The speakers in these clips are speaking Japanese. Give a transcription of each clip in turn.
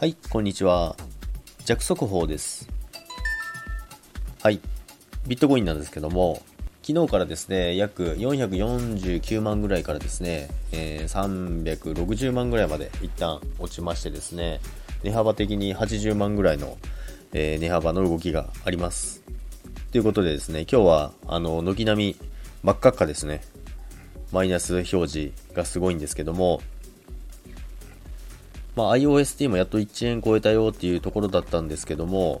はい、こんにちは。弱速報です。はい、ビットコインなんですけども、昨日からですね、約449万ぐらいからですね、えー360万ぐらいまで一旦落ちましてですね、値幅的に80万ぐらいの、えー値幅の動きがあります。ということでですね、今日は、あの、軒並み真っ赤っかですね、マイナス表示がすごいんですけども、まあ、iOST もやっと1円超えたよっていうところだったんですけども、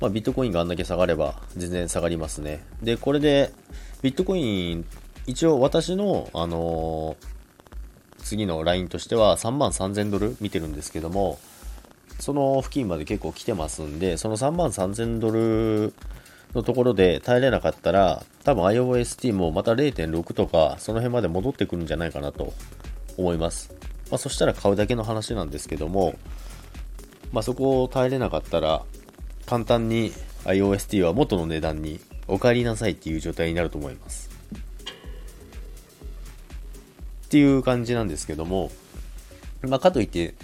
まあ、ビットコインがあんだけ下がれば全然下がりますね。で、これで、ビットコイン、一応私の、あのー次のラインとしては3万3000ドル見てるんですけども、その付近まで結構来てますんで、その3万3000ドルのところで耐えれなかったら、多分 iOST もまた0.6とか、その辺まで戻ってくるんじゃないかなと思います。まあ、そしたら買うだけの話なんですけども、まあ、そこを耐えれなかったら、簡単に iOST は元の値段にお帰りなさいっていう状態になると思います。っていう感じなんですけども、まあ、かといって、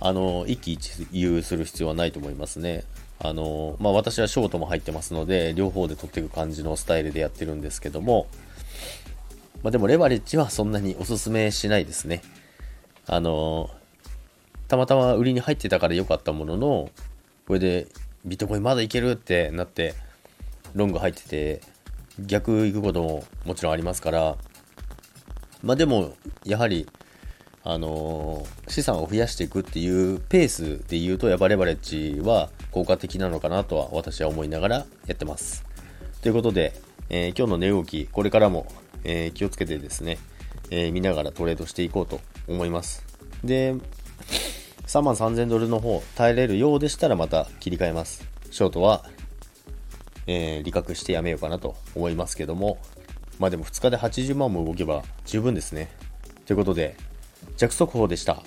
あの、一喜一憂する必要はないと思いますね。あの、まあ、私はショートも入ってますので、両方で取っていく感じのスタイルでやってるんですけども、まあ、でもレバレッジはそんなにおすすめしないですね。あの、たまたま売りに入ってたから良かったものの、これでビットコインまだいけるってなって、ロング入ってて、逆行くことももちろんありますから、まあでも、やはり、あの資産を増やしていくっていうペースで言うと、やっぱレバレッジは効果的なのかなとは私は思いながらやってます。ということで、えー今日の値動き、これからも、えー気をつけてですね、えー見ながらトレードしていこうと思います。で、3万3000ドルの方、耐えれるようでしたらまた切り替えます。ショートは、えー理覚してやめようかなと思いますけども、まあでも2日で80万も動けば十分ですね。ということで、弱速報でした。